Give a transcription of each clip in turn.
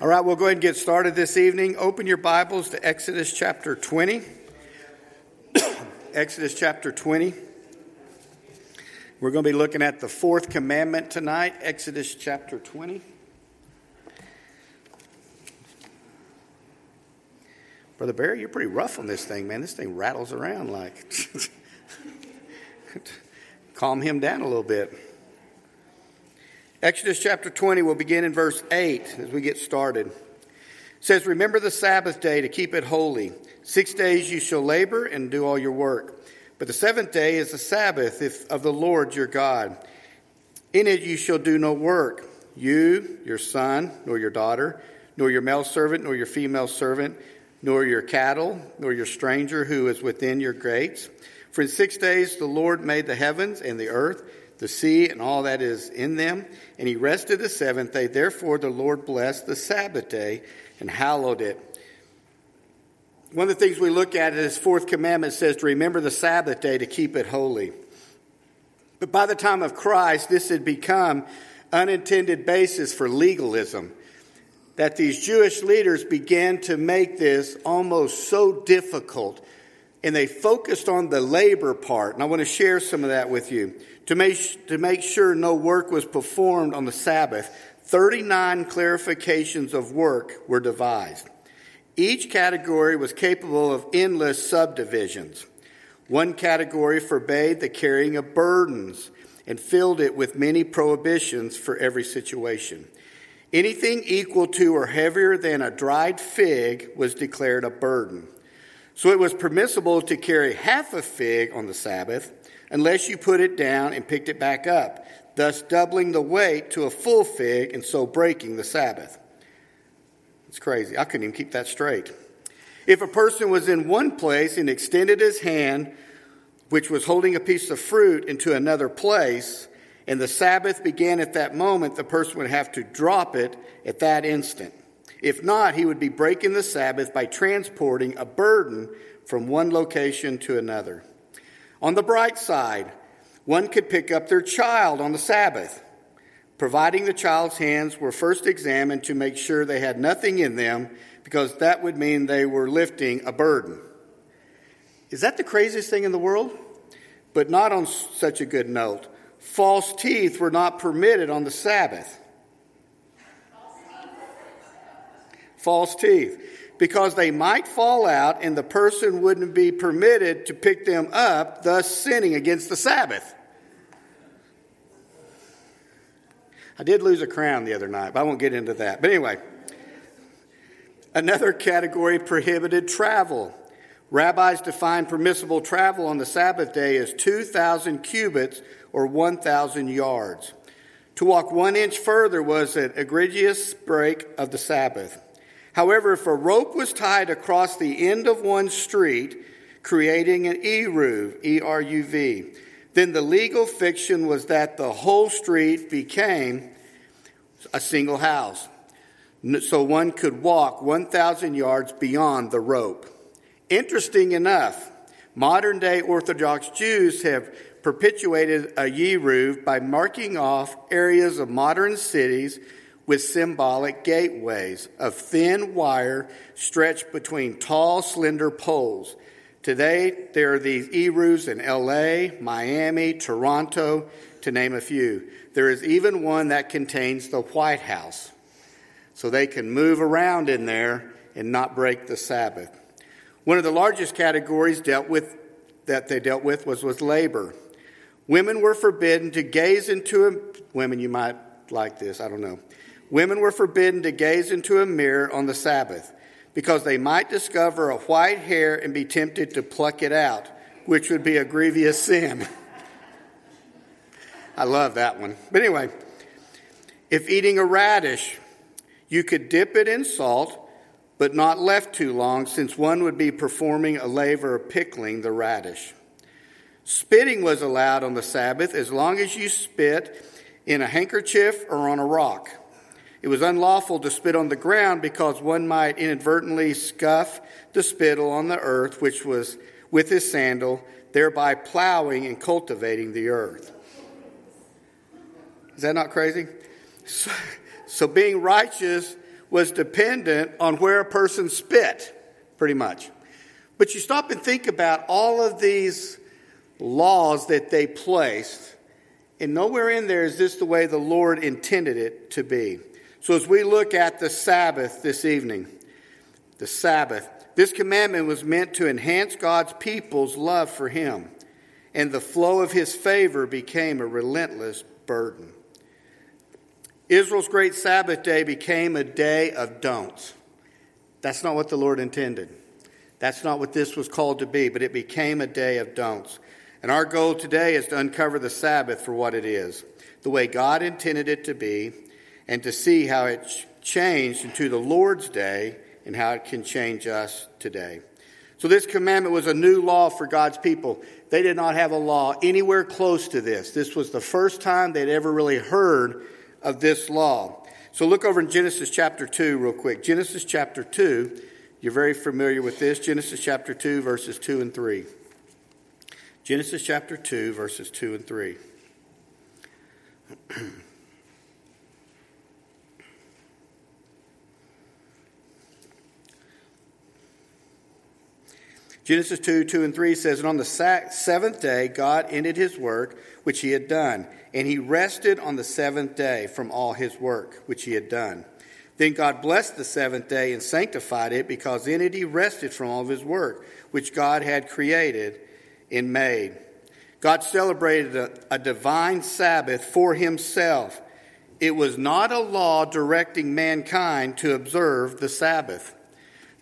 All right, we'll go ahead and get started this evening. Open your Bibles to Exodus chapter 20. Exodus chapter 20. We're going to be looking at the fourth commandment tonight, Exodus chapter 20. Brother Barry, you're pretty rough on this thing, man. This thing rattles around like. Calm him down a little bit. Exodus chapter 20 will begin in verse 8 as we get started. It says, Remember the Sabbath day to keep it holy. Six days you shall labor and do all your work. But the seventh day is the Sabbath of the Lord your God. In it you shall do no work, you, your son, nor your daughter, nor your male servant, nor your female servant, nor your cattle, nor your stranger who is within your gates. For in six days the Lord made the heavens and the earth the sea and all that is in them. And he rested the seventh day. Therefore, the Lord blessed the Sabbath day and hallowed it. One of the things we look at in his fourth commandment says to remember the Sabbath day to keep it holy. But by the time of Christ, this had become unintended basis for legalism. That these Jewish leaders began to make this almost so difficult and they focused on the labor part. And I want to share some of that with you. To make, to make sure no work was performed on the Sabbath, 39 clarifications of work were devised. Each category was capable of endless subdivisions. One category forbade the carrying of burdens and filled it with many prohibitions for every situation. Anything equal to or heavier than a dried fig was declared a burden. So it was permissible to carry half a fig on the Sabbath unless you put it down and picked it back up, thus doubling the weight to a full fig and so breaking the Sabbath. It's crazy. I couldn't even keep that straight. If a person was in one place and extended his hand, which was holding a piece of fruit, into another place, and the Sabbath began at that moment, the person would have to drop it at that instant. If not, he would be breaking the Sabbath by transporting a burden from one location to another. On the bright side, one could pick up their child on the Sabbath, providing the child's hands were first examined to make sure they had nothing in them, because that would mean they were lifting a burden. Is that the craziest thing in the world? But not on such a good note. False teeth were not permitted on the Sabbath. False teeth because they might fall out and the person wouldn't be permitted to pick them up, thus sinning against the Sabbath. I did lose a crown the other night, but I won't get into that. But anyway, another category prohibited travel. Rabbis define permissible travel on the Sabbath day as 2,000 cubits or 1,000 yards. To walk one inch further was an egregious break of the Sabbath. However, if a rope was tied across the end of one street, creating an eruv, E R U V, then the legal fiction was that the whole street became a single house. So one could walk 1,000 yards beyond the rope. Interesting enough, modern day Orthodox Jews have perpetuated a eruv by marking off areas of modern cities with symbolic gateways of thin wire stretched between tall, slender poles. Today, there are these erus in LA, Miami, Toronto, to name a few. There is even one that contains the White House, so they can move around in there and not break the Sabbath. One of the largest categories dealt with that they dealt with was with labor. Women were forbidden to gaze into a women you might like this, I don't know. Women were forbidden to gaze into a mirror on the Sabbath because they might discover a white hair and be tempted to pluck it out, which would be a grievous sin. I love that one. But anyway, if eating a radish, you could dip it in salt, but not left too long, since one would be performing a labor of pickling the radish. Spitting was allowed on the Sabbath as long as you spit in a handkerchief or on a rock. It was unlawful to spit on the ground because one might inadvertently scuff the spittle on the earth, which was with his sandal, thereby plowing and cultivating the earth. Is that not crazy? So, so being righteous was dependent on where a person spit, pretty much. But you stop and think about all of these laws that they placed, and nowhere in there is this the way the Lord intended it to be. So as we look at the Sabbath this evening, the Sabbath, this commandment was meant to enhance God's people's love for Him, and the flow of His favor became a relentless burden. Israel's great Sabbath day became a day of don'ts. That's not what the Lord intended. That's not what this was called to be, but it became a day of don'ts. And our goal today is to uncover the Sabbath for what it is, the way God intended it to be, and to see how it changed into the Lord's day and how it can change us today. So, this commandment was a new law for God's people. They did not have a law anywhere close to this. This was the first time they'd ever really heard of this law. So look over in Genesis chapter 2 real quick. Genesis chapter 2, you're very familiar with this. Genesis chapter 2, verses 2 and 3. Genesis chapter 2, verses 2 and 3. Genesis 2, 2 and 3 says, And on the seventh day, God ended his work which he had done, and he rested on the seventh day from all his work which he had done. Then God blessed the seventh day and sanctified it, because in it he rested from all of his work which God had created and made. God celebrated a, a divine Sabbath for himself. It was not a law directing mankind to observe the Sabbath.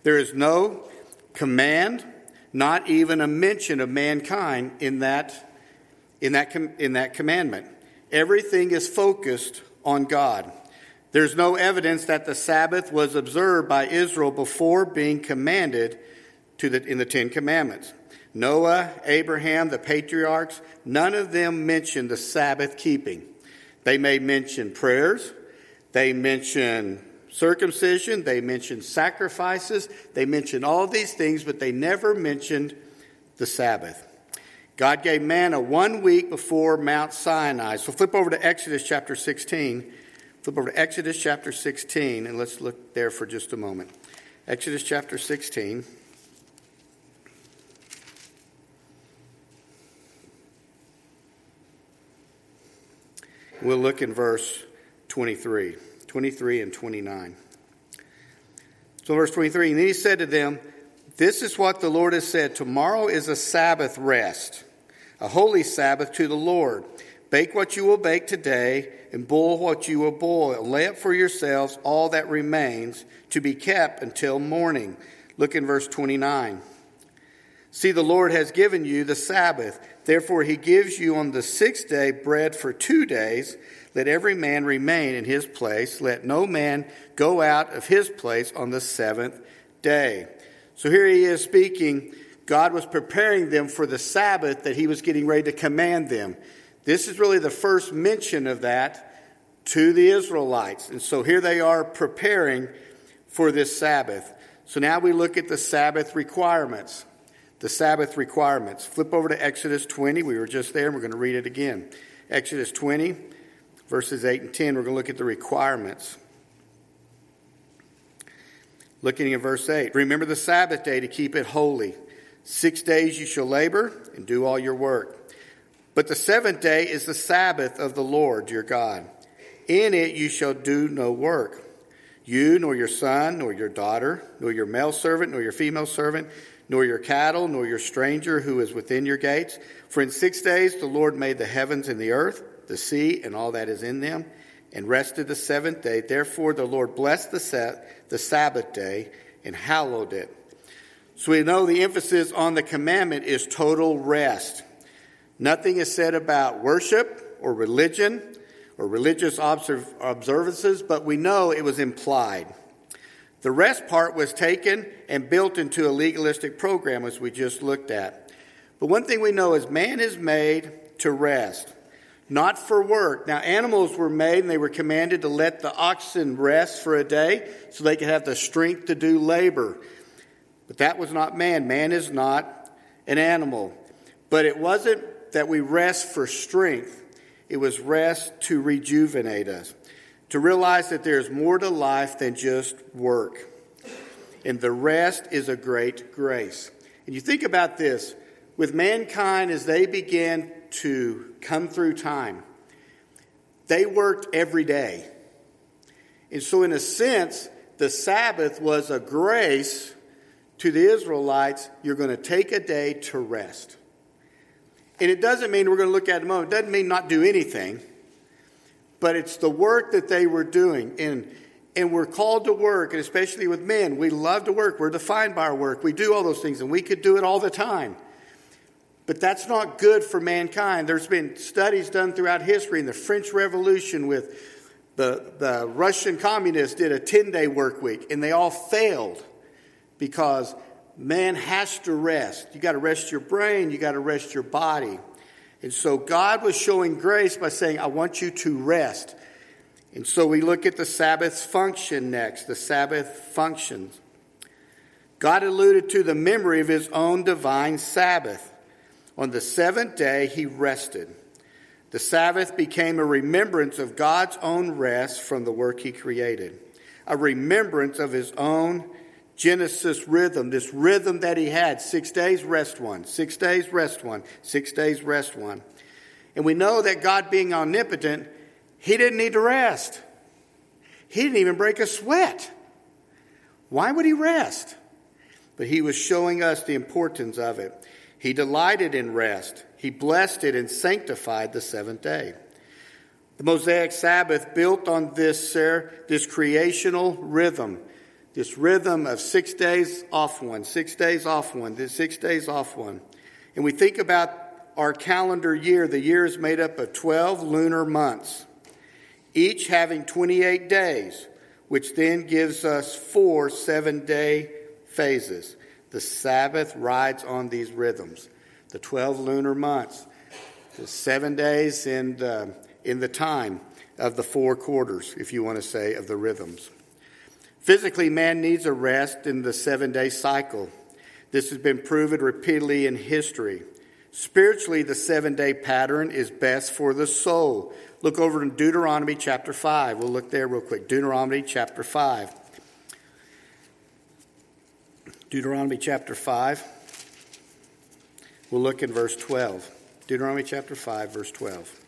There is no command not even a mention of mankind in that, in that, in that commandment. Everything is focused on God. There's no evidence that the Sabbath was observed by Israel before being commanded to the, in the Ten Commandments. Noah, Abraham, the patriarchs, none of them mentioned the Sabbath keeping. They may mention prayers, they mention circumcision, they mentioned sacrifices, they mentioned all these things, but they never mentioned the Sabbath. God gave manna one week before Mount Sinai. So flip over to Exodus chapter 16. Flip over to Exodus chapter 16, and let's look there for just a moment. Exodus chapter 16. We'll look in verse 23. 23 and 29. So, verse 23, and then he said to them, This is what the Lord has said Tomorrow is a Sabbath rest, a holy Sabbath to the Lord. Bake what you will bake today, and boil what you will boil. Lay up for yourselves all that remains to be kept until morning. Look in verse 29. See, the Lord has given you the Sabbath. Therefore, he gives you on the sixth day bread for two days. Let every man remain in his place. Let no man go out of his place on the seventh day. So here he is speaking. God was preparing them for the Sabbath that he was getting ready to command them. This is really the first mention of that to the Israelites. And so here they are preparing for this Sabbath. So now we look at the Sabbath requirements. The Sabbath requirements. Flip over to Exodus 20. We were just there and we're going to read it again. Exodus 20 verses 8 and 10, we're going to look at the requirements. Looking at verse 8 Remember the Sabbath day to keep it holy. Six days you shall labor and do all your work. But the seventh day is the Sabbath of the Lord your God. In it you shall do no work. You, nor your son, nor your daughter, nor your male servant, nor your female servant, nor your cattle, nor your stranger who is within your gates. For in six days the Lord made the heavens and the earth the sea and all that is in them, and rested the seventh day. Therefore, the Lord blessed the, set, the Sabbath day and hallowed it. So we know the emphasis on the commandment is total rest. Nothing is said about worship or religion or religious observ- observances, but we know it was implied. The rest part was taken and built into a legalistic program, as we just looked at. But one thing we know is man is made to rest not for work. Now, animals were made and they were commanded to let the oxen rest for a day so they could have the strength to do labor. But that was not man. Man is not an animal. But it wasn't that we rest for strength, it was rest to rejuvenate us. to realize that there's more to life than just work. And the rest is a great grace. And you think about this with mankind as they began to come through time, they worked every day. And so, in a sense, the Sabbath was a grace to the Israelites. You're going to take a day to rest. And it doesn't mean we're going to look at it a moment. It doesn't mean not do anything. But it's the work that they were doing. And, and we're called to work, and especially with men, we love to work. We're defined by our work. We do all those things, and we could do it all the time. But that's not good for mankind. There's been studies done throughout history in the French Revolution with the, the Russian communists did a 10 day work week, and they all failed because man has to rest. You got to rest your brain, you got to rest your body. And so God was showing grace by saying, I want you to rest. And so we look at the Sabbath function next, the Sabbath functions. God alluded to the memory of his own divine Sabbath. On the seventh day, he rested. The Sabbath became a remembrance of God's own rest from the work he created, a remembrance of his own Genesis rhythm, this rhythm that he had six days, rest one, six days, rest one, six days, rest one. And we know that God being omnipotent, he didn't need to rest. He didn't even break a sweat. Why would he rest? But he was showing us the importance of it. He delighted in rest, he blessed it and sanctified the seventh day. The Mosaic Sabbath built on this, this creational rhythm this rhythm of six days off one, six days off one, this six days off one. And we think about our calendar year, the year is made up of 12 lunar months, each having 28 days, which then gives us four seven day phases. The Sabbath rides on these rhythms. The 12 lunar months, the seven days in the, in the time of the four quarters, if you want to say, of the rhythms. Physically, man needs a rest in the seven day cycle. This has been proven repeatedly in history. Spiritually, the seven day pattern is best for the soul. Look over in Deuteronomy chapter 5. We'll look there real quick. Deuteronomy chapter 5. Deuteronomy chapter 5. We'll look in verse 12. Deuteronomy chapter 5, verse 12.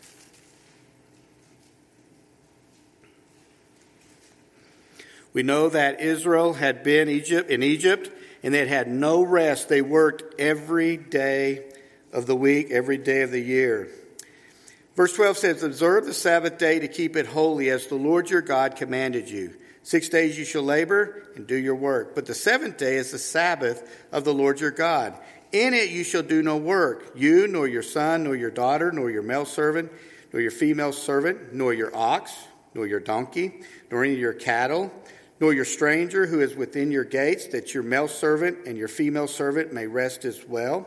We know that Israel had been Egypt, in Egypt and they had had no rest. They worked every day of the week, every day of the year. Verse 12 says, Observe the Sabbath day to keep it holy as the Lord your God commanded you. Six days you shall labor and do your work. But the seventh day is the Sabbath of the Lord your God. In it you shall do no work, you, nor your son, nor your daughter, nor your male servant, nor your female servant, nor your ox, nor your donkey, nor any of your cattle nor your stranger who is within your gates, that your male servant and your female servant may rest as well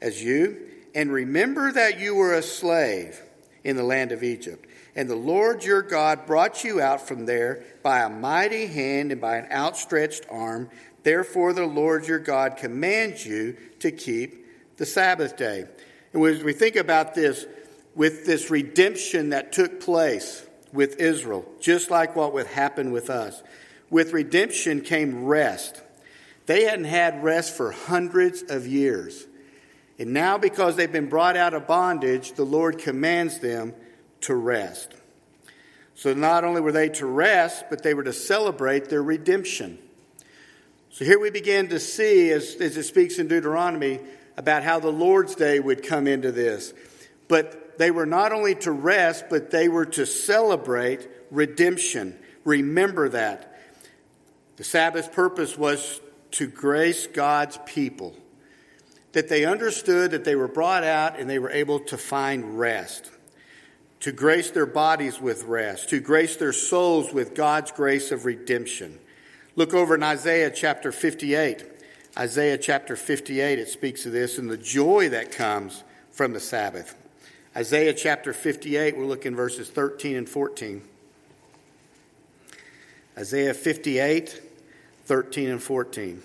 as you. And remember that you were a slave in the land of Egypt. And the Lord your God brought you out from there by a mighty hand and by an outstretched arm. Therefore, the Lord your God commands you to keep the Sabbath day. And as we think about this, with this redemption that took place with Israel, just like what would happen with us, with redemption came rest. They hadn't had rest for hundreds of years. And now, because they've been brought out of bondage, the Lord commands them to rest. So not only were they to rest, but they were to celebrate their redemption. So here we begin to see, as, as it speaks in Deuteronomy, about how the Lord's Day would come into this. But they were not only to rest, but they were to celebrate redemption. Remember that. The Sabbath purpose was to grace God's people, that they understood that they were brought out and they were able to find rest, to grace their bodies with rest, to grace their souls with God's grace of redemption. Look over in Isaiah chapter 58. Isaiah chapter 58, it speaks of this and the joy that comes from the Sabbath. Isaiah chapter 58, we'll look in verses 13 and 14. Isaiah 58, 13 and 14.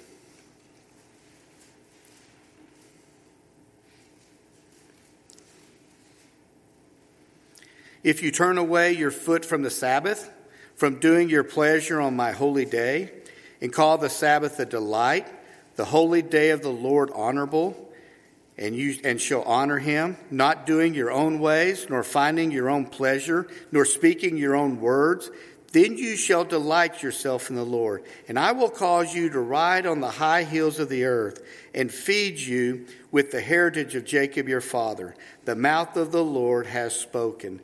If you turn away your foot from the Sabbath from doing your pleasure on my holy day, and call the Sabbath a delight, the holy day of the Lord honorable? and you and shall honor him, not doing your own ways, nor finding your own pleasure, nor speaking your own words, then you shall delight yourself in the Lord. And I will cause you to ride on the high hills of the earth, and feed you with the heritage of Jacob your father. The mouth of the Lord has spoken.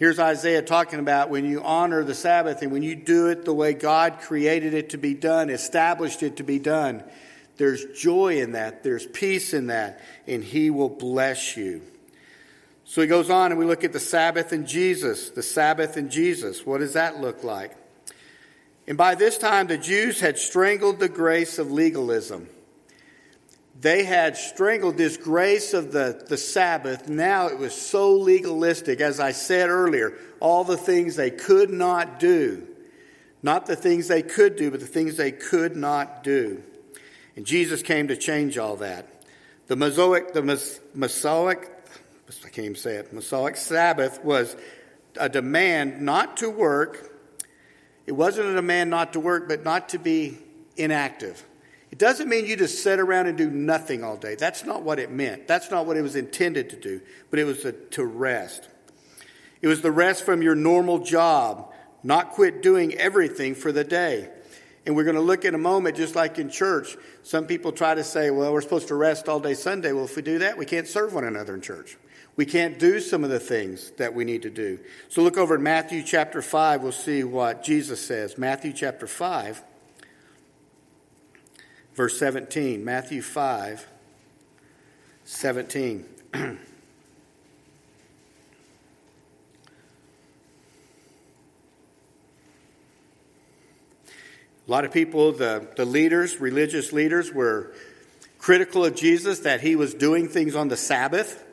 Here's Isaiah talking about when you honor the Sabbath and when you do it the way God created it to be done, established it to be done there's joy in that, there's peace in that, and He will bless you. So he goes on, and we look at the Sabbath and Jesus. The Sabbath and Jesus. What does that look like? And by this time, the Jews had strangled the grace of legalism. They had strangled this grace of the, the Sabbath. Now it was so legalistic. As I said earlier, all the things they could not do. Not the things they could do, but the things they could not do. And Jesus came to change all that. The Mosaic, the Mosaic, I can't even say it, Mosaic Sabbath was a demand not to work. It wasn't a demand not to work, but not to be inactive. It doesn't mean you just sit around and do nothing all day. That's not what it meant. That's not what it was intended to do, but it was to, rest. It was the rest from your normal job, not quit doing everything for the day. And we're going to look in a moment, just like in church. Some people try to say, well, we're supposed to rest all day Sunday. Well, if we do that, we can't serve one another in church. We can't do some of the things that we need to do. So look over in Matthew chapter 5. We'll see what Jesus says. Matthew chapter 5, verse 17. Matthew 5, 17. A lot of people, the, the leaders, religious leaders, were critical of Jesus that he was doing things on the Sabbath.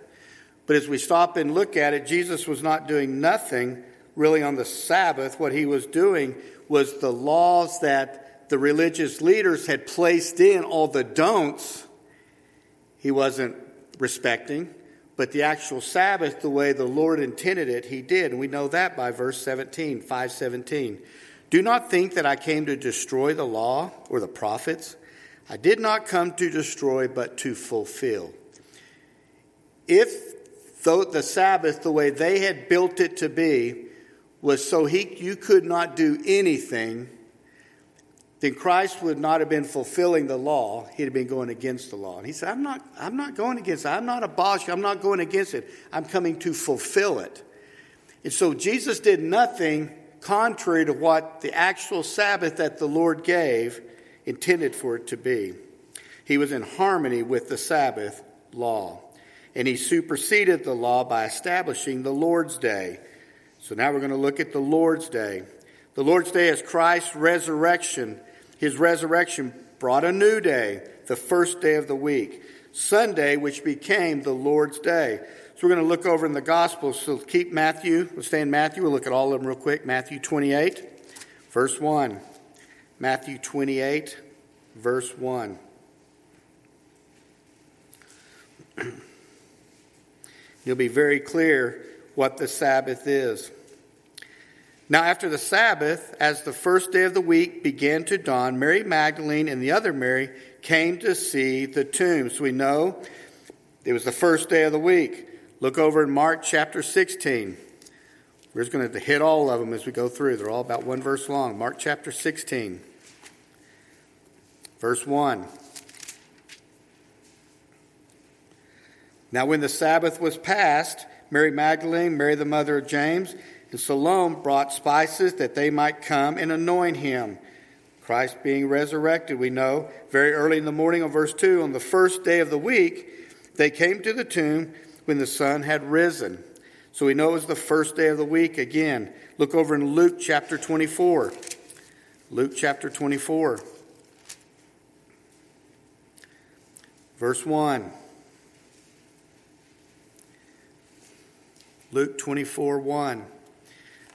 But as we stop and look at it, Jesus was not doing nothing really on the Sabbath. What he was doing was the laws that the religious leaders had placed in, all the don'ts, he wasn't respecting. But the actual Sabbath, the way the Lord intended it, he did. And we know that by verse 17, 517. Do not think that I came to destroy the law or the prophets. I did not come to destroy, but to fulfill. If though the Sabbath, the way they had built it to be, was so he, you could not do anything, then Christ would not have been fulfilling the law. He'd have been going against the law. And he said, I'm not, I'm not going against it. I'm not abolishing. It. I'm not going against it. I'm coming to fulfill it. And so Jesus did nothing contrary to what the actual Sabbath that the Lord gave intended for it to be. He was in harmony with the Sabbath law, and he superseded the law by establishing the Lord's Day. So now we're going to look at the Lord's Day. The Lord's Day is Christ's resurrection. His resurrection brought a new day, the first day of the week. Sunday, which became the Lord's Day. So we're going to look over in the Gospels. So keep Matthew. We'll stay in Matthew. We'll look at all of them real quick. Matthew 28, verse 1. Matthew 28, verse 1. You'll be very clear what the Sabbath is. Now, after the Sabbath, as the first day of the week began to dawn, Mary Magdalene and the other Mary came to see the tomb. So we know it was the first day of the week. Look over in Mark chapter 16. We're just going to hit all of them as we go through. They're all about one verse long. Mark chapter 16, verse 1. Now, when the Sabbath was past, Mary Magdalene, Mary the mother of James, and Salome brought spices that they might come and anoint him. Christ being resurrected, we know, very early in the morning of verse 2, on the first day of the week, they came to the tomb when the sun had risen. So we know it was the first day of the week again. Look over in Luke chapter 24. Luke chapter 24. Verse 1. Luke 24 1.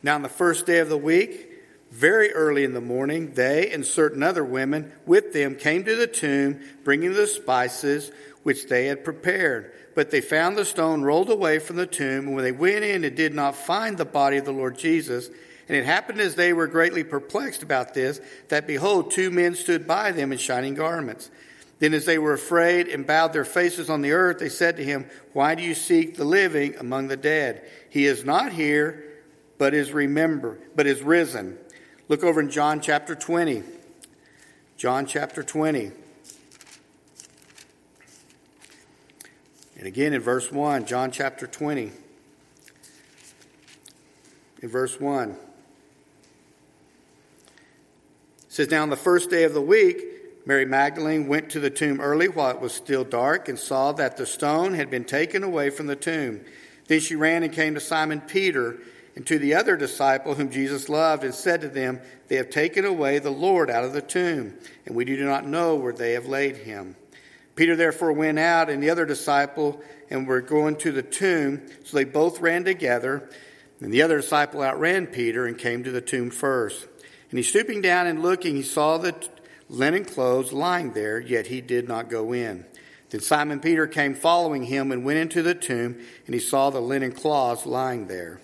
Now, on the first day of the week, very early in the morning, they and certain other women with them came to the tomb, bringing the spices which they had prepared. But they found the stone rolled away from the tomb, and when they went in and did not find the body of the Lord Jesus, And it happened as they were greatly perplexed about this, that behold, two men stood by them in shining garments. Then, as they were afraid and bowed their faces on the earth, they said to him, Why do you seek the living among the dead? He is not here, but is remember, but is risen. Look over in John chapter 20. John chapter 20. And again in verse 1, John chapter 20. In verse 1. It says, Now on the first day of the week, Mary Magdalene went to the tomb early while it was still dark and saw that the stone had been taken away from the tomb. Then she ran and came to Simon Peter and to the other disciple whom Jesus loved and said to them, They have taken away the Lord out of the tomb, and we do not know where they have laid him. Peter therefore went out and the other disciple and were going to the tomb, so they both ran together. And the other disciple outran Peter and came to the tomb first. And he stooping down and looking, he saw the linen clothes lying there, yet he did not go in. Then Simon Peter came following him and went into the tomb, and he saw the linen cloths lying there.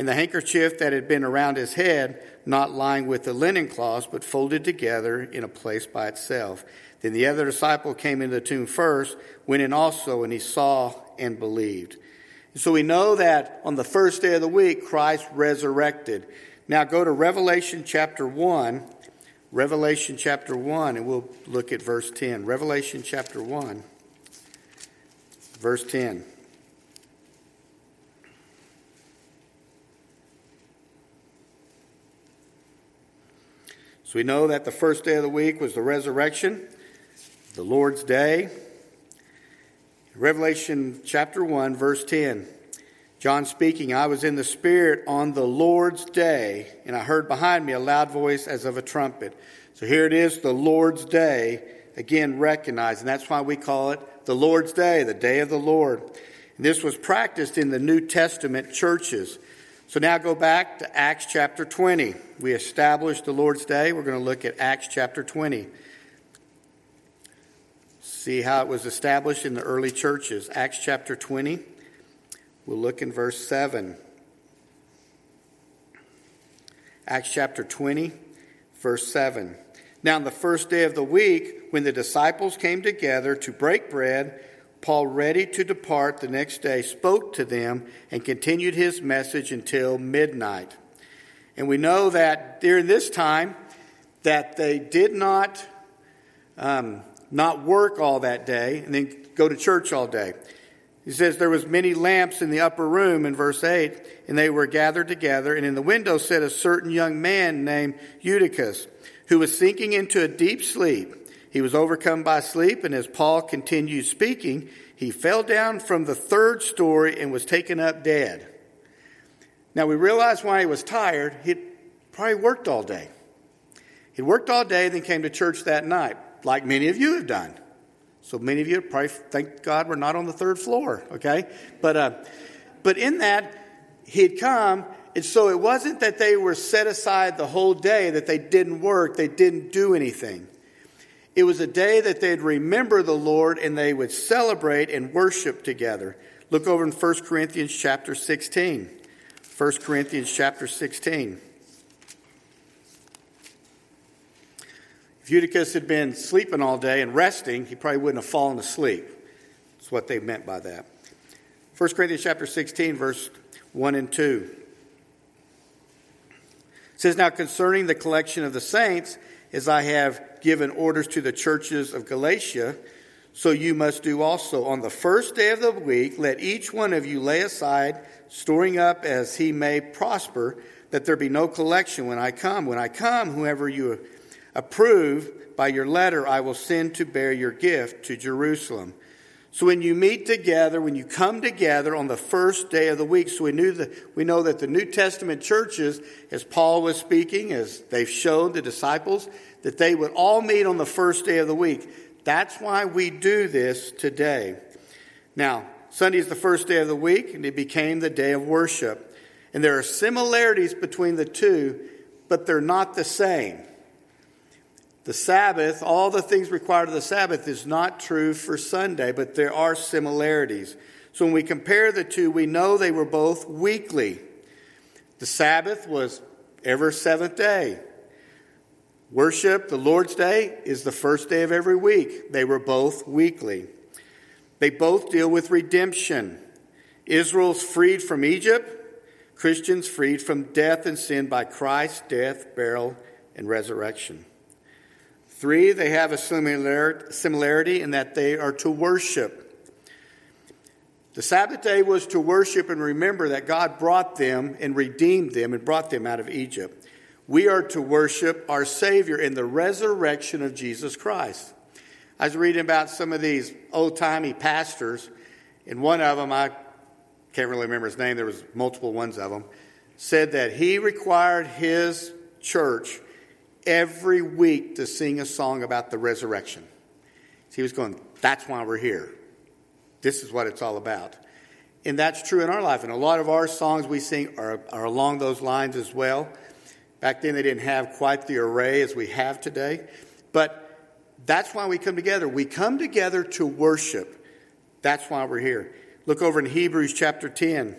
And the handkerchief that had been around his head, not lying with the linen cloths, but folded together in a place by itself. Then the other disciple came into the tomb first, went in also, and he saw and believed. So we know that on the first day of the week, Christ resurrected. Now go to Revelation chapter 1 Revelation chapter 1, and we'll look at verse 10. Revelation chapter 1, verse 10. So we know that the first day of the week was the resurrection, the Lord's day. Revelation chapter 1, verse 10. John speaking, I was in the Spirit on the Lord's day, and I heard behind me a loud voice as of a trumpet. So here it is, the Lord's day, again recognized, and that's why we call it the Lord's day, the day of the Lord. And this was practiced in the New Testament churches. So now go back to Acts chapter 20. We established the Lord's day. We're going to look at Acts chapter 20. See how it was established in the early churches. Acts chapter 20. We'll look in verse 7. Acts chapter 20, verse 7. Now, on the first day of the week, when the disciples came together to break bread, Paul, ready to depart the next day, spoke to them and continued his message until midnight. And we know that during this time, that they did not um, not work all that day and then go to church all day. He says there was many lamps in the upper room in verse 8, and they were gathered together, and in the window sat a certain young man named Eutychus, who was sinking into a deep sleep. He was overcome by sleep, and as Paul continued speaking, he fell down from the third story and was taken up dead. Now we realize why he was tired. He'd probably worked all day. He'd worked all day, then came to church that night, like many of you have done. So many of you probably thank God we're not on the third floor, okay? But, uh, but in that, he'd come, and so it wasn't that they were set aside the whole day, that they didn't work, they didn't do anything. It was a day that they'd remember the Lord and they would celebrate and worship together. Look over in 1 Corinthians chapter 16. 1 Corinthians chapter 16. If Eutychus had been sleeping all day and resting, he probably wouldn't have fallen asleep. That's what they meant by that. 1 Corinthians chapter 16, verse 1 and 2. It says, Now concerning the collection of the saints, as I have given orders to the churches of Galatia, so you must do also. On the first day of the week, let each one of you lay aside, storing up as he may prosper, that there be no collection when I come. When I come, whoever you approve by your letter, I will send to bear your gift to Jerusalem. So when you meet together, when you come together on the first day of the week, so we knew that we know that the New Testament churches, as Paul was speaking, as they've showed the disciples, that they would all meet on the first day of the week. That's why we do this today. Now, Sunday is the first day of the week, and it became the day of worship. And there are similarities between the two, but they're not the same. The Sabbath, all the things required of the Sabbath, is not true for Sunday, but there are similarities. So when we compare the two, we know they were both weekly. The Sabbath was every seventh day. Worship, the Lord's Day, is the first day of every week. They were both weekly. They both deal with redemption. Israel's freed from Egypt, Christians freed from death and sin by Christ's death, burial, and resurrection. Three, they have a similarity in that they are to worship. The Sabbath day was to worship and remember that God brought them and redeemed them and brought them out of Egypt. We are to worship our Savior in the resurrection of Jesus Christ. I was reading about some of these old timey pastors, and one of them, I can't really remember his name, there was multiple ones of them, said that he required his church every week to sing a song about the resurrection. So he was going, that's why we're here. This is what it's all about. And that's true in our life. And a lot of our songs we sing are, are along those lines as well. Back then, they didn't have quite the array as we have today. But that's why we come together. We come together to worship. That's why we're here. Look over in Hebrews chapter 10.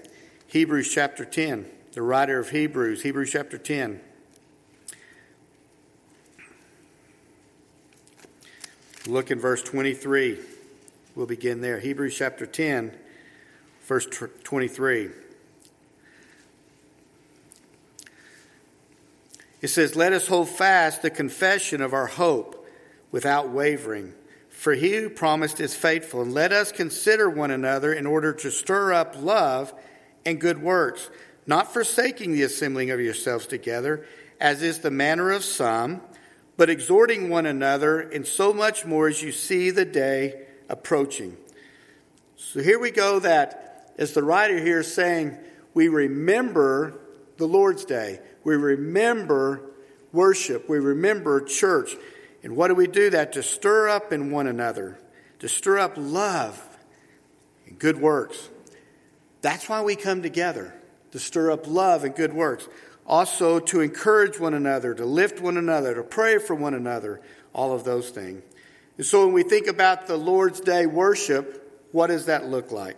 Hebrews chapter 10. The writer of Hebrews, Hebrews chapter 10. Look in verse 23. We'll begin there. Hebrews chapter 10, verse 23. It says, Let us hold fast the confession of our hope without wavering. For he who promised is faithful. And let us consider one another in order to stir up love and good works, not forsaking the assembling of yourselves together, as is the manner of some, but exhorting one another, and so much more as you see the day approaching. So here we go that, as the writer here is saying, we remember the Lord's Day. We remember worship. We remember church. And what do we do that? To stir up in one another, to stir up love and good works. That's why we come together, to stir up love and good works. Also, to encourage one another, to lift one another, to pray for one another, all of those things. And so when we think about the Lord's Day worship, what does that look like?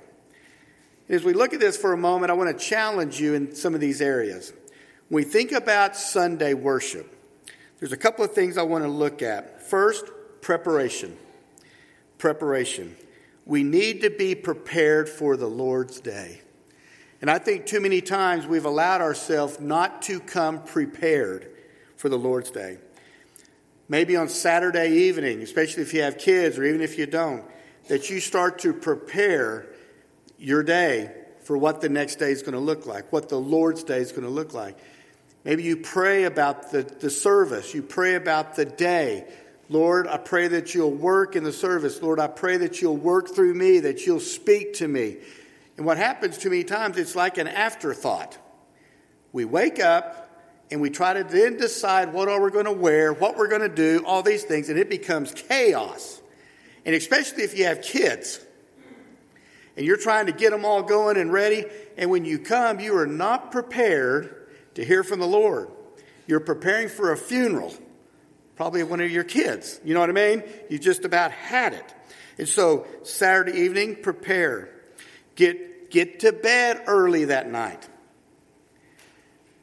As we look at this for a moment, I want to challenge you in some of these areas. When we think about Sunday worship, there's a couple of things I want to look at. First, preparation. Preparation. We need to be prepared for the Lord's Day. And I think too many times we've allowed ourselves not to come prepared for the Lord's Day. Maybe on Saturday evening, especially if you have kids or even if you don't, that you start to prepare your day for what the next day is going to look like, what the Lord's day is going to look like. Maybe you pray about the, the service, you pray about the day. Lord, I pray that you'll work in the service. Lord, I pray that you'll work through me, that you'll speak to me. And what happens too many times, it's like an afterthought. We wake up, and we try to then decide what are we going to wear, what we're going to do, all these things, and it becomes chaos. And especially if you have kids and you're trying to get them all going and ready, and when you come, you are not prepared to hear from the Lord. You're preparing for a funeral, probably one of your kids. You know what I mean? You just about had it. And so, Saturday evening, prepare. Get, get to bed early that night.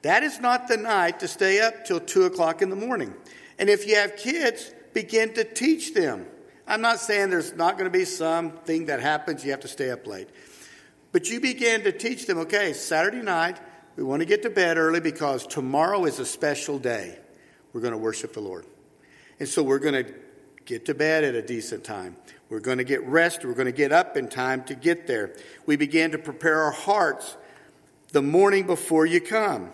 That is not the night to stay up till 2 o'clock in the morning. And if you have kids, begin to teach them. I'm not saying there's not going to be something that happens, you have to stay up late. But you begin to teach them okay, Saturday night, we want to get to bed early because tomorrow is a special day. We're going to worship the Lord. And so we're going to get to bed at a decent time. We're going to get rest. We're going to get up in time to get there. We begin to prepare our hearts the morning before you come.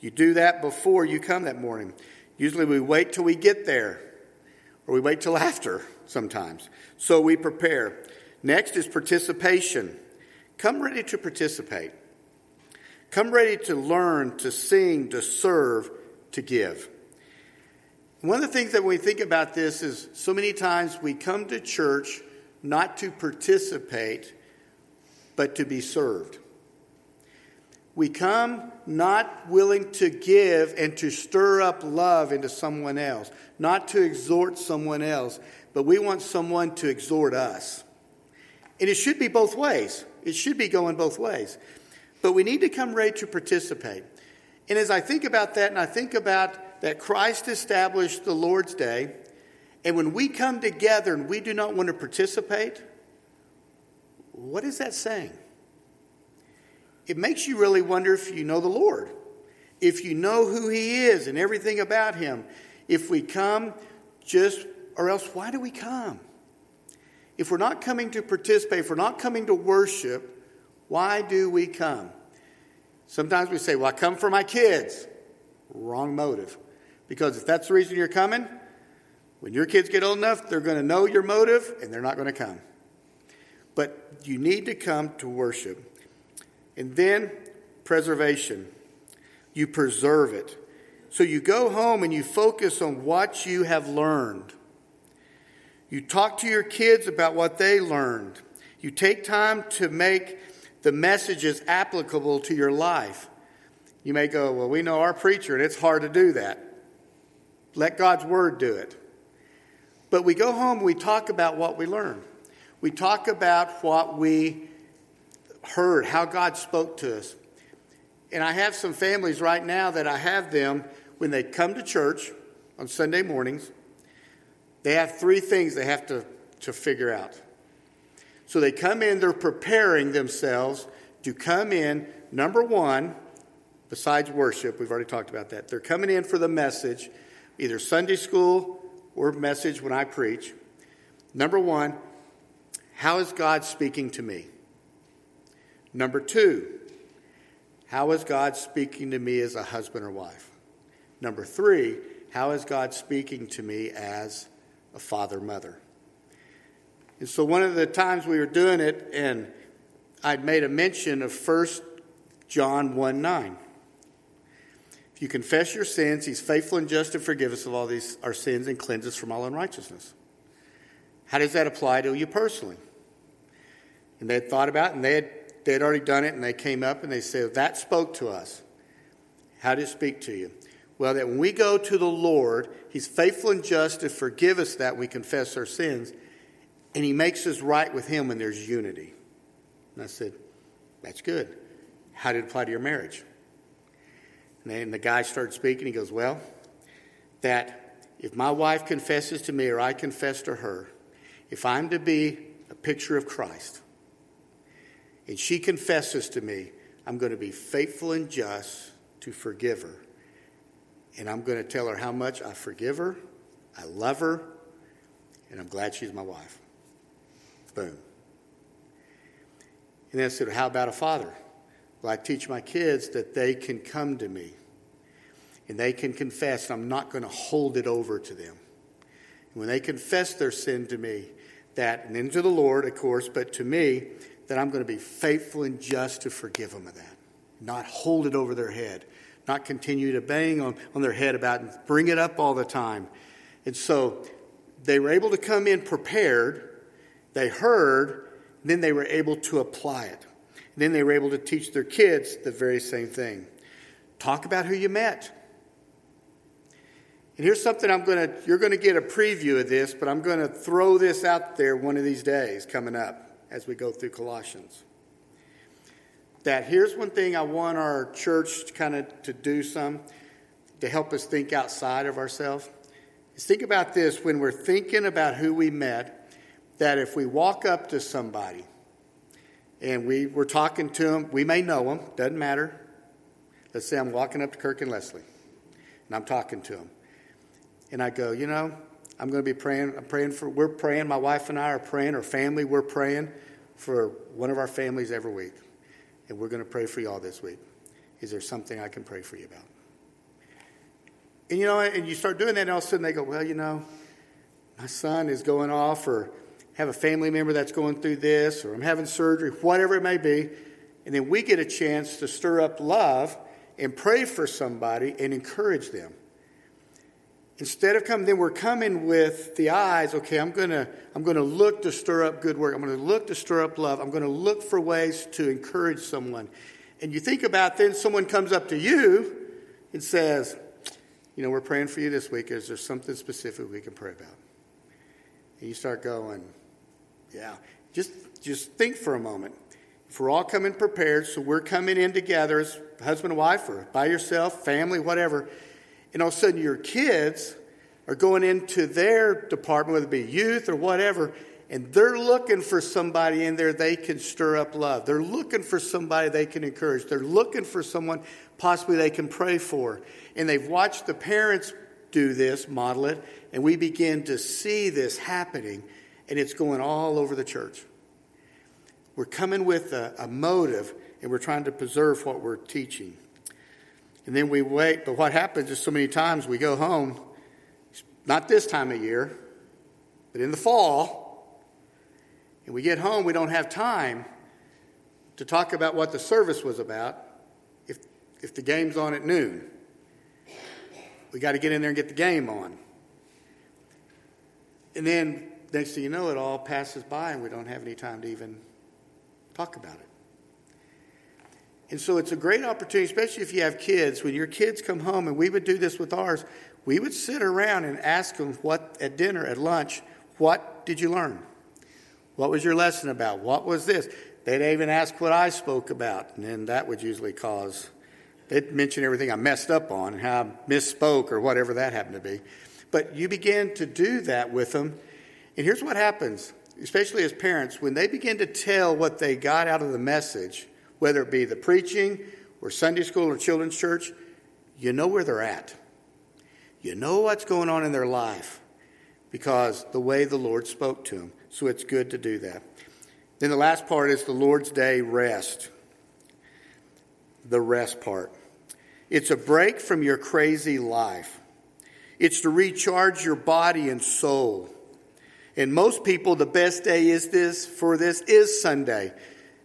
You do that before you come that morning. Usually we wait till we get there, or we wait till after sometimes. So we prepare. Next is participation. Come ready to participate. Come ready to learn, to sing, to serve, to give. One of the things that we think about this is so many times we come to church not to participate, but to be served. We come not willing to give and to stir up love into someone else, not to exhort someone else, but we want someone to exhort us. And it should be both ways. It should be going both ways. But we need to come ready to participate. And as I think about that, and I think about that Christ established the Lord's Day, and when we come together and we do not want to participate, what is that saying? It makes you really wonder if you know the Lord, if you know who He is and everything about Him. If we come just, or else why do we come? If we're not coming to participate, if we're not coming to worship, why do we come? Sometimes we say, Well, I come for my kids. Wrong motive. Because if that's the reason you're coming, when your kids get old enough, they're going to know your motive and they're not going to come. But you need to come to worship. And then preservation. You preserve it. So you go home and you focus on what you have learned. You talk to your kids about what they learned. You take time to make the messages applicable to your life. You may go, Well, we know our preacher, and it's hard to do that. Let God's word do it. But we go home we talk about what we learned. We talk about what we heard, how God spoke to us. And I have some families right now that I have them when they come to church on Sunday mornings, they have three things they have to, to figure out. So they come in, they're preparing themselves to come in, number one, besides worship, we've already talked about that. They're coming in for the message, either Sunday school or message when I preach. Number one, how is God speaking to me? Number two, how is God speaking to me as a husband or wife? Number three, how is God speaking to me as a father, mother? And so one of the times we were doing it, and I'd made a mention of 1 John 1 9. If you confess your sins, he's faithful and just to forgive us of all these our sins and cleanse us from all unrighteousness. How does that apply to you personally? And they had thought about it, and they had, they had already done it, and they came up and they said, That spoke to us. How did it speak to you? Well, that when we go to the Lord, He's faithful and just to forgive us that we confess our sins, and He makes us right with Him when there's unity. And I said, That's good. How did it apply to your marriage? And the guy started speaking. He goes, Well, that if my wife confesses to me or I confess to her, if I'm to be a picture of Christ, and she confesses to me, I'm going to be faithful and just to forgive her and I'm going to tell her how much I forgive her, I love her, and I'm glad she's my wife. Boom. And then I said, How about a father? Well, I teach my kids that they can come to me and they can confess, and I'm not going to hold it over to them. And when they confess their sin to me, that, and then to the Lord, of course, but to me, that I'm going to be faithful and just to forgive them of that, not hold it over their head not continue to bang on, on their head about and bring it up all the time. And so they were able to come in prepared, they heard, then they were able to apply it. Then they were able to teach their kids the very same thing. Talk about who you met. And here's something I'm going to, you're going to get a preview of this, but I'm going to throw this out there one of these days coming up as we go through Colossians that here's one thing I want our church kind of to do some to help us think outside of ourselves. Is think about this when we're thinking about who we met, that if we walk up to somebody and we were talking to them, we may know them, doesn't matter. Let's say I'm walking up to Kirk and Leslie and I'm talking to them. And I go, you know, I'm going to be praying. I'm praying for, we're praying, my wife and I are praying, our family, we're praying for one of our families every week and we're going to pray for you all this week. Is there something I can pray for you about? And you know, and you start doing that, and all of a sudden they go, Well, you know, my son is going off, or have a family member that's going through this, or I'm having surgery, whatever it may be. And then we get a chance to stir up love and pray for somebody and encourage them. Instead of coming, then we're coming with the eyes, okay, I'm to I'm to look to stir up good work. I'm to look to stir up love. I'm to look for ways to encourage someone. And you think about then someone comes up to you and says, you know, we're praying for you this week. Is there something specific we can pray about? And you start going, yeah. Just just think for a moment. If we're all coming prepared, so we're coming in together as husband and wife or by yourself, family, whatever, and all of a sudden your kids are going into their department, whether it be youth or whatever, and they're looking for somebody in there they can stir up love. They're looking for somebody they can encourage. They're looking for someone possibly they can pray for. And they've watched the parents do this, model it, and we begin to see this happening, and it's going all over the church. We're coming with a, a motive, and we're trying to preserve what we're teaching. And then we wait, but what happens is so many times we go home, not this time of year, but in the fall, and we get home, we don't have time to talk about what the service was about if, if the game's on at noon. We got to get in there and get the game on. And then, next thing you know, it all passes by and we don't have any time to even talk about it. And so it's a great opportunity, especially if you have kids. When your kids come home, and we would do this with ours, we would sit around and ask them what at dinner, at lunch, what did you learn? What was your lesson about? What was this? They'd even ask what I spoke about, and then that would usually cause, they'd mention everything I messed up on and how I misspoke or whatever that happened to be. But you begin to do that with them, and here's what happens, especially as parents, when they begin to tell what they got out of the message, whether it be the preaching or Sunday school or children's church, you know where they're at. You know what's going on in their life because the way the Lord spoke to them. So it's good to do that. Then the last part is the Lord's Day rest. The rest part. It's a break from your crazy life. It's to recharge your body and soul. And most people, the best day is this for this is Sunday.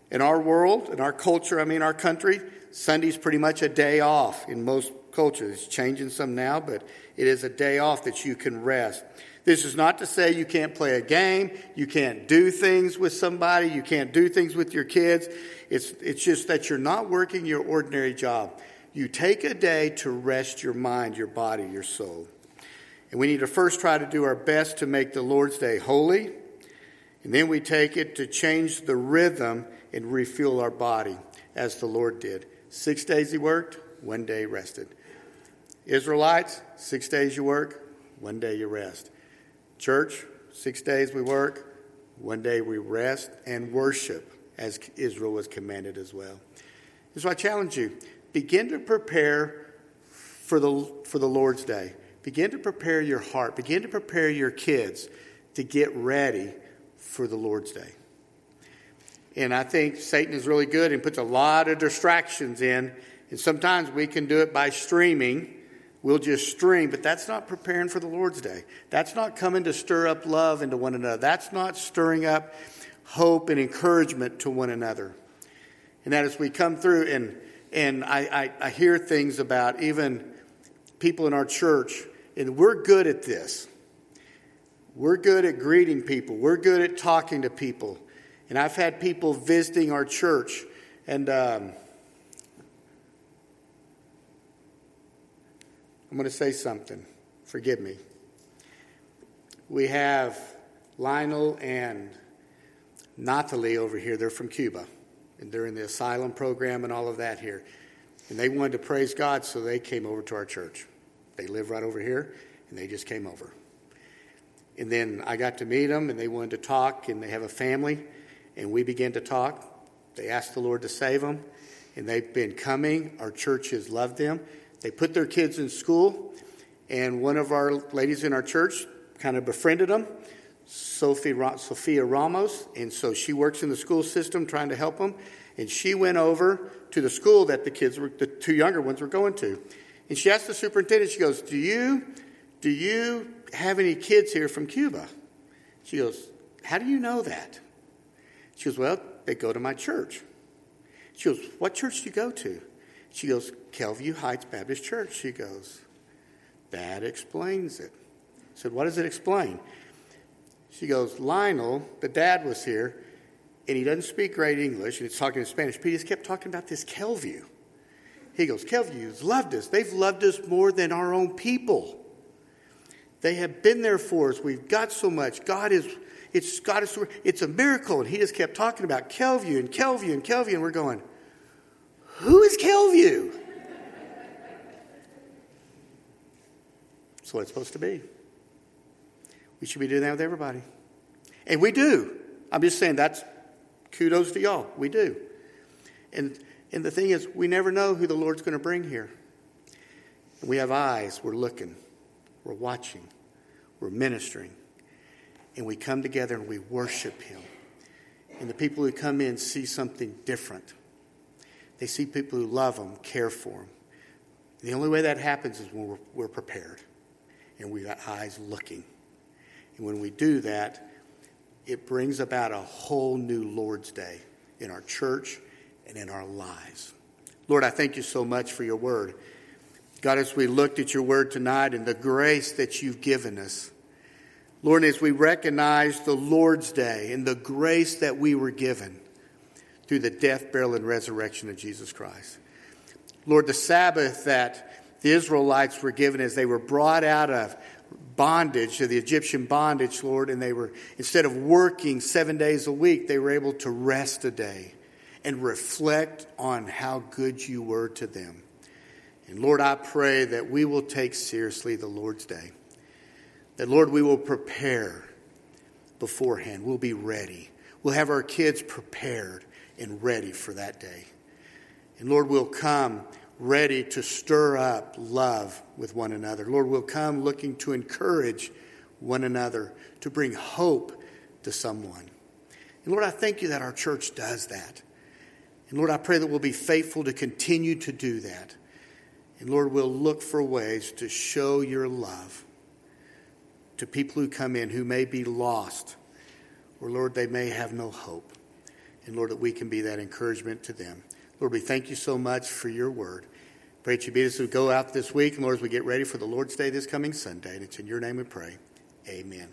In our world, in our culture, I mean our country, Sunday's pretty much a day off in most cultures. It's changing some now, but it is a day off that you can rest. This is not to say you can't play a game, you can't do things with somebody, you can't do things with your kids. It's, it's just that you're not working your ordinary job. You take a day to rest your mind, your body, your soul. And we need to first try to do our best to make the Lord's Day holy. And then we take it to change the rhythm and refuel our body as the Lord did. Six days he worked, one day rested. Israelites, six days you work, one day you rest. Church, six days we work, one day we rest and worship as Israel was commanded as well. So I challenge you begin to prepare for the, for the Lord's day. Begin to prepare your heart. Begin to prepare your kids to get ready for the Lord's day. And I think Satan is really good and puts a lot of distractions in. And sometimes we can do it by streaming We'll just stream, but that's not preparing for the Lord's Day. That's not coming to stir up love into one another. That's not stirring up hope and encouragement to one another. And that as we come through, and, and I, I, I hear things about even people in our church, and we're good at this. We're good at greeting people, we're good at talking to people. And I've had people visiting our church, and um, I'm going to say something. Forgive me. We have Lionel and Natalie over here. They're from Cuba, and they're in the asylum program and all of that here. And they wanted to praise God, so they came over to our church. They live right over here, and they just came over. And then I got to meet them, and they wanted to talk, and they have a family, and we began to talk. They asked the Lord to save them, and they've been coming. Our church has loved them. They put their kids in school, and one of our ladies in our church kind of befriended them, Sophie, Sophia Ramos, and so she works in the school system trying to help them. And she went over to the school that the kids were, the two younger ones were going to. And she asked the superintendent, she goes, Do you, do you have any kids here from Cuba? She goes, How do you know that? She goes, Well, they go to my church. She goes, What church do you go to? She goes, Kelview Heights Baptist Church. She goes, That explains it. I said, What does it explain? She goes, Lionel, the dad was here, and he doesn't speak great English, and he's talking in Spanish, but he just kept talking about this Kelview. He goes, Kelview's loved us. They've loved us more than our own people. They have been there for us. We've got so much. God is, it's God is, it's a miracle. And he just kept talking about Kelview and Kelview and Kelview. And we're going, who is Kelview? That's what it's supposed to be. We should be doing that with everybody. And we do. I'm just saying that's kudos to y'all. We do. And, and the thing is, we never know who the Lord's going to bring here. We have eyes, we're looking, we're watching, we're ministering. And we come together and we worship Him. And the people who come in see something different. They see people who love them, care for them. The only way that happens is when we're, we're prepared and we've got eyes looking. And when we do that, it brings about a whole new Lord's Day in our church and in our lives. Lord, I thank you so much for your word. God, as we looked at your word tonight and the grace that you've given us, Lord, as we recognize the Lord's Day and the grace that we were given through the death, burial, and resurrection of Jesus Christ. Lord, the Sabbath that the Israelites were given as they were brought out of bondage, of the Egyptian bondage, Lord, and they were, instead of working seven days a week, they were able to rest a day and reflect on how good you were to them. And Lord, I pray that we will take seriously the Lord's day. That, Lord, we will prepare beforehand. We'll be ready. We'll have our kids prepared and ready for that day. And Lord, we'll come ready to stir up love with one another. Lord, we'll come looking to encourage one another, to bring hope to someone. And Lord, I thank you that our church does that. And Lord, I pray that we'll be faithful to continue to do that. And Lord, we'll look for ways to show your love to people who come in who may be lost, or Lord, they may have no hope. And Lord, that we can be that encouragement to them. Lord, we thank you so much for your word. Pray that you be us to go out this week, and Lord, as we get ready for the Lord's Day this coming Sunday. And it's in your name we pray. Amen.